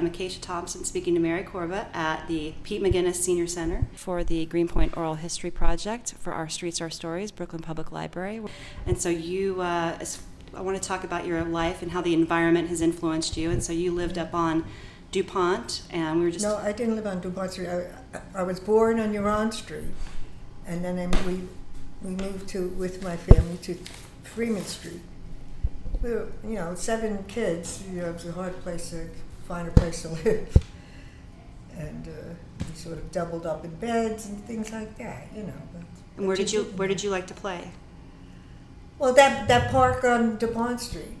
I'm Acacia Thompson speaking to Mary Corba at the Pete McGuinness Senior Center for the Greenpoint Oral History Project for Our Streets, Our Stories, Brooklyn Public Library. And so you, uh, I want to talk about your life and how the environment has influenced you. And so you lived up on DuPont, and we were just. No, I didn't live on DuPont Street. I, I was born on Huron Street, and then I, we, we moved to with my family to Freeman Street. We were, you know, seven kids. You know, it was a hard place to find a place to live, and uh, we sort of doubled up in beds and things like that. You know. But, and where did you Where did you like to play? Well, that that park on DuPont Street.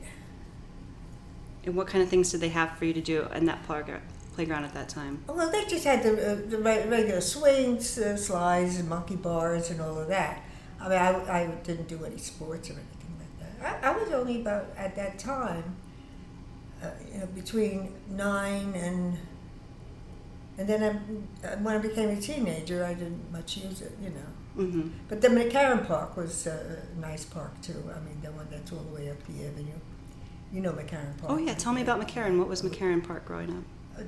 And what kind of things did they have for you to do in that park playground at that time? Well, they just had the, uh, the regular swings, uh, slides, and monkey bars, and all of that. I mean, I, I didn't do any sports or anything like that. I, I was only about, at that time, uh, you know, between nine and and then I, uh, when I became a teenager, I didn't much use it, you know. Mm-hmm. But the McCarren Park was a nice park too. I mean, the one that's all the way up the avenue. You know McCarren Park. Oh yeah, tell me about McCarren. What was McCarren Park growing up?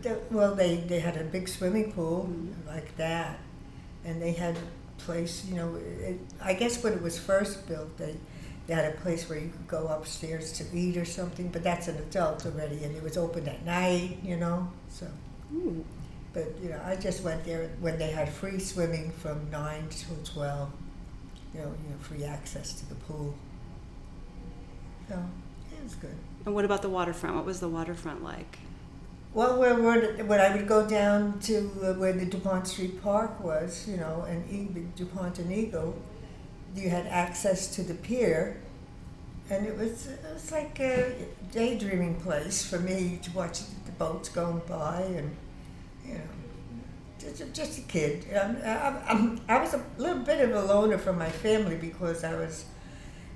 Uh, well, they, they had a big swimming pool mm-hmm. like that, and they had a place. You know, it, I guess when it was first built, they they had a place where you could go upstairs to eat or something. But that's an adult already, and it was open at night. You know, so. Ooh. But you know, I just went there when they had free swimming from nine till twelve. You know, you know, free access to the pool. So it was good. And what about the waterfront? What was the waterfront like? Well, where, where when I would go down to uh, where the Dupont Street Park was, you know, and Dupont and Eagle, you had access to the pier, and it was it was like a daydreaming place for me to watch the boats going by, and you know, just, just a kid. I, I, I was a little bit of a loner from my family because I was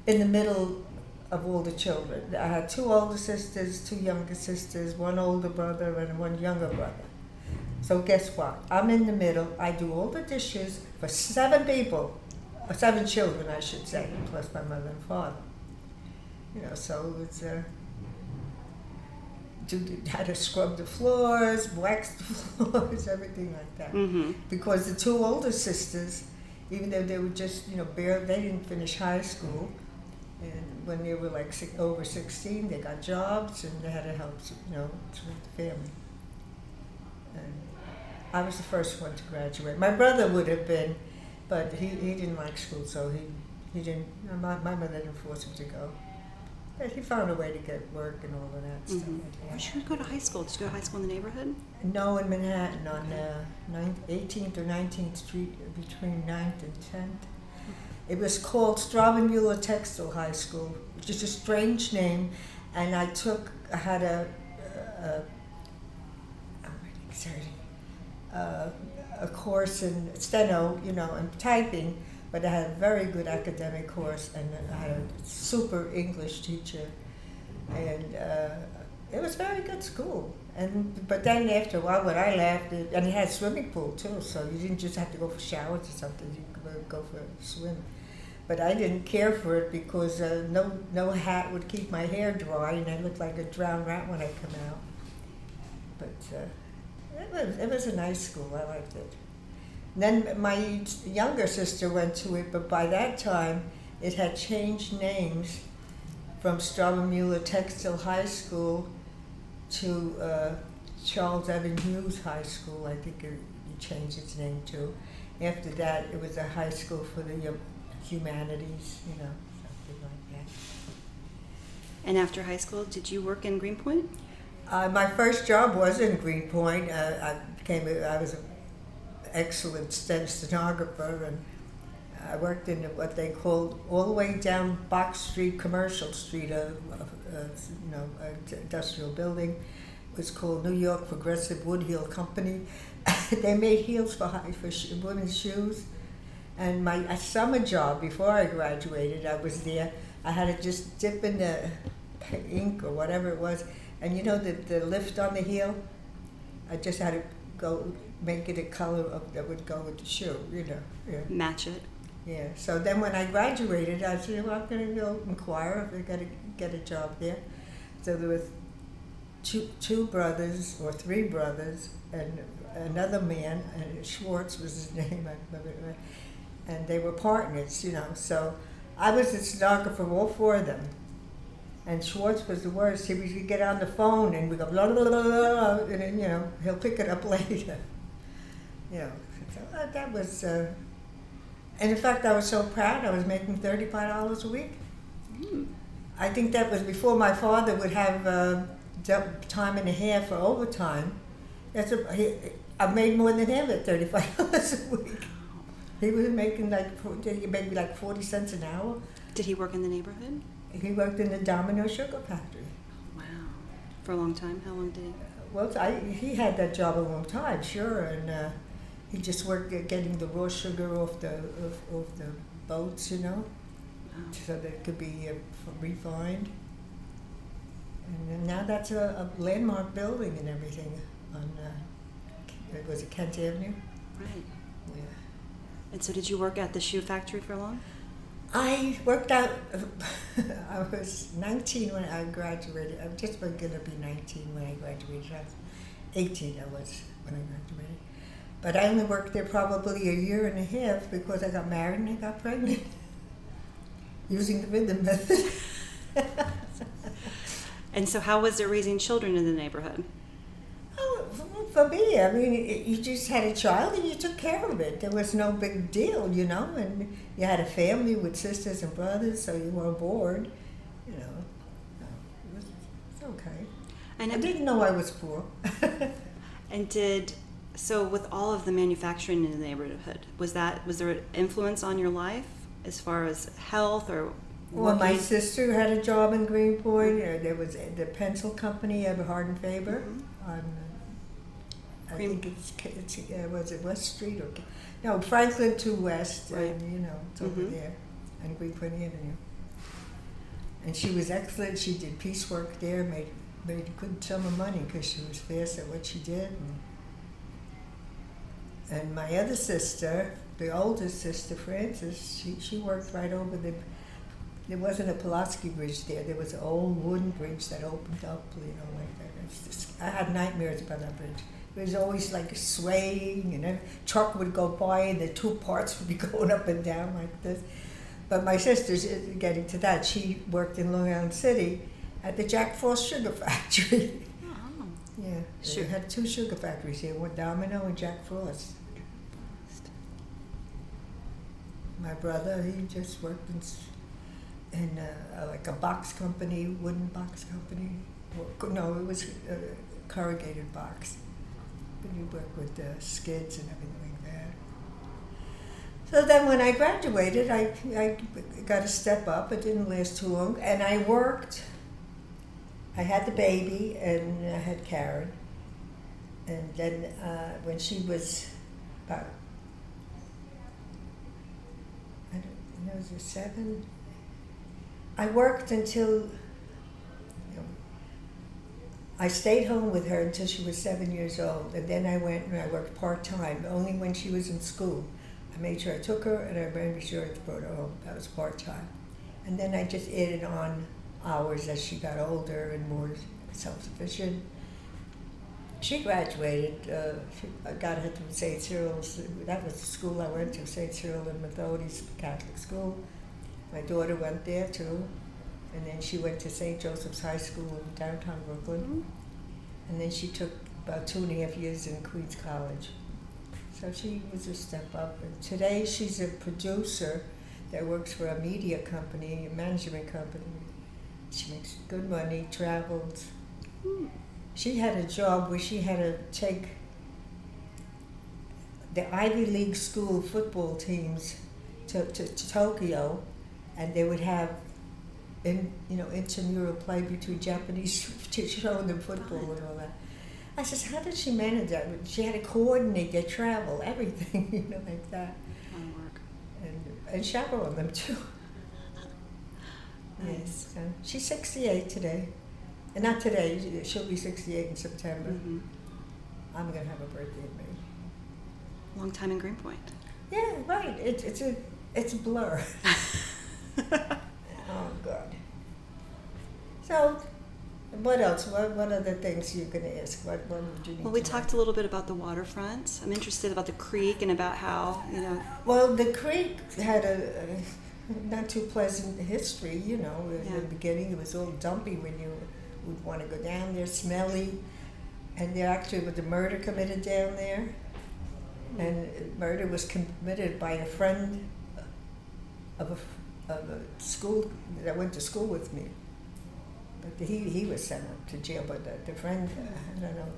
in the middle of all the children. I had two older sisters, two younger sisters, one older brother, and one younger brother. So guess what? I'm in the middle. I do all the dishes for seven people, seven children, I should say, plus my mother and father. You know, so it's uh, had to scrub the floors, wax the floors, everything like that. Mm-hmm. Because the two older sisters, even though they were just you know bare, they didn't finish high school and when they were like six, over 16, they got jobs and they had to help, you know, with the family. And I was the first one to graduate. My brother would have been, but he, he didn't like school, so he, he didn't, my, my mother didn't force him to go. But he found a way to get work and all of that mm-hmm. stuff. Where did you go to high school? Did you go to high school in the neighborhood? No, in Manhattan on uh, 9th, 18th or 19th Street between 9th and 10th. It was called Straubenmuller Textile High School, which is a strange name. And I took, I had a, a, a, a course in steno, you know, and typing, but I had a very good academic course, and I had a super English teacher, and uh, it was very good school. And but then after a while, when I left, it, and it had a swimming pool too, so you didn't just have to go for showers or something. You could go for a swim but I didn't care for it because uh, no no hat would keep my hair dry, and I looked like a drowned rat when I come out. But uh, it was it was a nice school. I liked it. And then my younger sister went to it, but by that time it had changed names from Straubenmuller Textile High School to uh, Charles Evan Hughes High School. I think it, it changed its name to. After that, it was a high school for the humanities, you know, something like that. And after high school, did you work in Greenpoint? Uh, my first job was in Greenpoint. Uh, I became a, I was an excellent stenographer, and I worked in what they called all the way down Box Street, Commercial Street, a, a, a you know, industrial building. It was called New York Progressive Wood Heel Company. they made heels for high, for sh- women's shoes and my summer job before I graduated, I was there. I had to just dip in the ink or whatever it was, and you know the the lift on the heel. I just had to go make it a color of, that would go with the shoe. You know, yeah. Match it. Yeah. So then when I graduated, I said, well, I'm going to go inquire if I got to get a job there. So there was two, two brothers or three brothers and another man, and Schwartz was his name, I remember, and they were partners, you know. So I was the stenographer for all four of them. And Schwartz was the worst. He would get on the phone and we go blah blah blah blah, and then, you know he'll pick it up later. you know, so uh, that was. Uh, and in fact, I was so proud. I was making thirty-five dollars a week. Mm. I think that was before my father would have uh, time and a half for overtime. That's a, he, I made more than him at thirty-five dollars a week. He was making like maybe like forty cents an hour. Did he work in the neighborhood? He worked in the Domino Sugar Factory. Wow. For a long time? How long did he? Well, I, he had that job a long time, sure, and uh, he just worked at getting the raw sugar off the off, off the boats, you know, Wow. so that it could be uh, refined. And now that's a, a landmark building and everything on uh, was it Kent Avenue? Right. Yeah. And so, did you work at the shoe factory for long? I worked out. I was 19 when I graduated. I'm just going to be 19 when I graduated. I was 18. I was when I graduated. But I only worked there probably a year and a half because I got married and I got pregnant using the rhythm method. and so, how was it raising children in the neighborhood? For me, I mean, you just had a child and you took care of it. There was no big deal, you know, and you had a family with sisters and brothers, so you weren't bored, you know. it was, it's okay. And I didn't know I was poor. And did so with all of the manufacturing in the neighborhood? Was that was there an influence on your life as far as health or? well, my sister had a job in Greenpoint. Uh, there was the pencil company, Eberhard and Faber, Mhm. on, uh, I think it's, it's uh, was it West Street or no Franklin to West, Right. and you know it's over Mhm. there, on Greenpoint Avenue. And she was excellent. She did piecework there, made made a good sum of money because she was fast at what she did. And, and my other sister, the oldest sister, Frances, she, she worked right over the. There wasn't a Pulaski Bridge there. There was an old wooden bridge that opened up, you know, like that. Just, I had nightmares about that bridge. It was always like a swaying, and a truck would go by, and the two parts would be going up and down like this. But my sister's uh, getting to that. She worked in Long Island City at the Jack Frost Sugar Factory. Oh. yeah, Sure. they had two sugar factories here, one Domino and Jack Frost. My brother, he just worked in, in uh, like a box company, wooden box company. No, it was a corrugated box. But he worked with skids and everything like that. So then when I graduated, I, I got a step up. It didn't last too long. And I worked. I had the baby and I had Karen. And then uh, when she was about I don't know, was it seven? I worked until you I stayed home with her until she was seven years old, and then I went and I worked part time, only when she was in school. I made sure I took her and I made sure I brought her home. That was part time, and then I just added on hours as she got older and more self sufficient. She graduated. Uh, she, I got her through St. Cyril's. That was the school I went to, St. Cyril and Methodius Catholic school. My daughter went there too. And then she went to St. Joseph's High School in downtown Brooklyn. And then she took about two and a half years in Queens College. So she was a step up. And today she's a producer that works for a media company, a management company. She makes good money, travels. Hmm. She had a job where she had to take the Ivy League school football teams to, to, to Tokyo, and they would have in you know intramural play between Japanese showing them football and all that. I says, how did she manage that? She had to coordinate their travel, everything, you know, like that, A lot of work. and and chaperone them too. Nice. Yes, so she's 68 today. And not today, she'll be 68 in September. Mhm. I'm going to have a birthday in May. Long time in Greenpoint. Yeah, right. It, it's a it's a blur. oh God. So What else? What, what the things you're going to ask? What, what would you need Well, we talked a little bit about the waterfront. I'm interested about the creek and about how, you know, know? Well, the creek had a, a not too pleasant history, you know. In Yeah. the beginning, it was all dumpy when you would want to go down there, smelly. And there actually was a murder committed down there. And murder was committed by a friend of a, of a school that went to school with me. But he, he was sent up to jail, but the, the friend, uh, I don't know,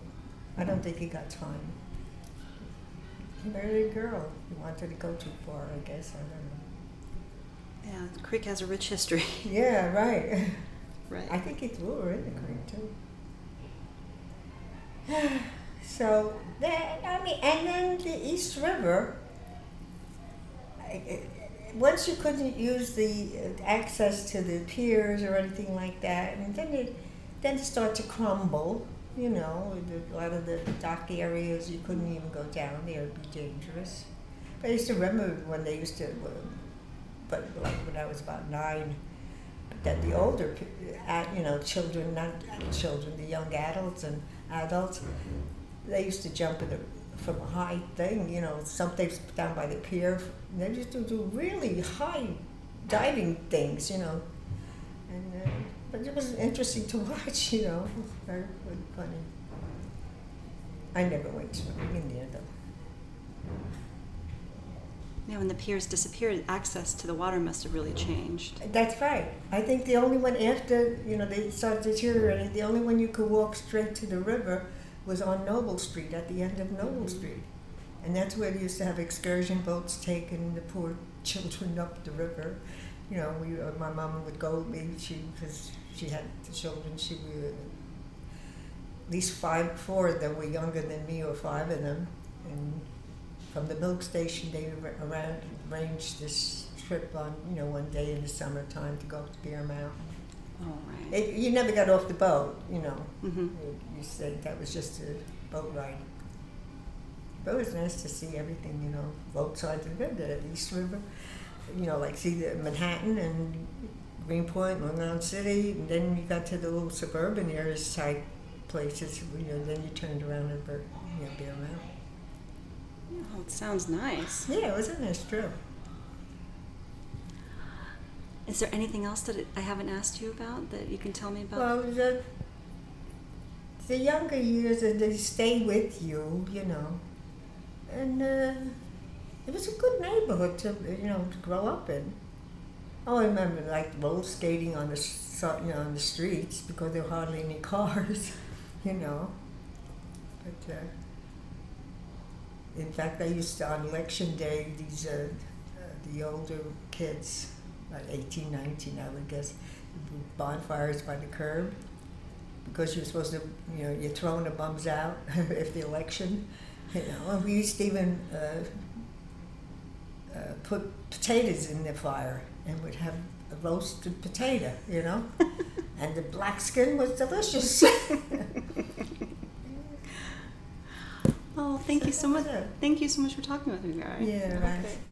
I don't think he got time. He married a girl. He wanted to go too far, I guess. I don't know. yeah, the creek has a rich history. Yeah, right. right. I think he threw her in the creek too. so then, I mean, and then the East River. I- Once you couldn't use the uh, access to the piers or anything like that, and then it then it started to crumble. You know, a lot of the dock areas you couldn't even go down there; it'd be dangerous. But I used to remember when they used to, uh, but like when I was about nine, that the older, uh, you know, children, not children, the young adults and adults, they used to jump in the, from a high thing, you know, something down by the pier. They used to do really high diving things, you know. And, uh, but it was interesting to watch, you know, was very funny. I never went swimming in there though. Yeah, when the piers disappeared, access to the water must have really changed. That's right. I think the only one after you know they started deteriorating, the only one you could walk straight to the river was on Noble Street at the end of Noble Street, and that's where they used to have excursion boats taking the poor children up the river. You know, we uh, my mom would go with me. She because she had the children. She would at least five, four of them were younger than me, or five of them, and from the milk station they ar- around arranged this trip on you know one day in the summertime to go up to Bear Mountain. Oh, right. It, you never got off the boat, you know. hmm You, you said that was just a boat ride. But it was nice to see everything, you know, both sides of the river, the East River, you know, like see the Manhattan and Greenpoint, Long Island City, and then you got to the little suburban areas type places, you know, then you turned around and, you know, Bear Mountain. Oh, it sounds nice. Yeah, it was a nice trip. Is there anything else that I haven't asked you about that you can tell me about? Well, the, the younger years, they stay with you, you know. And uh, it was a good neighborhood to, you know, to grow up in. Oh, I remember like roller skating on the, you know, on the streets because there were hardly any cars, you know. But uh, in fact, I used to, on election day, these, uh, uh, the older kids, about 18, 19, I would guess, bonfires by the curb because you're supposed to, you know, you're throwing the bums out if the election, you know. We used to even uh, uh, put potatoes in the fire and would have a roasted potato, you know. and the black skin was delicious. oh, thank you so much. Yeah. Thank you so much for talking with me, Mary. Yeah, right.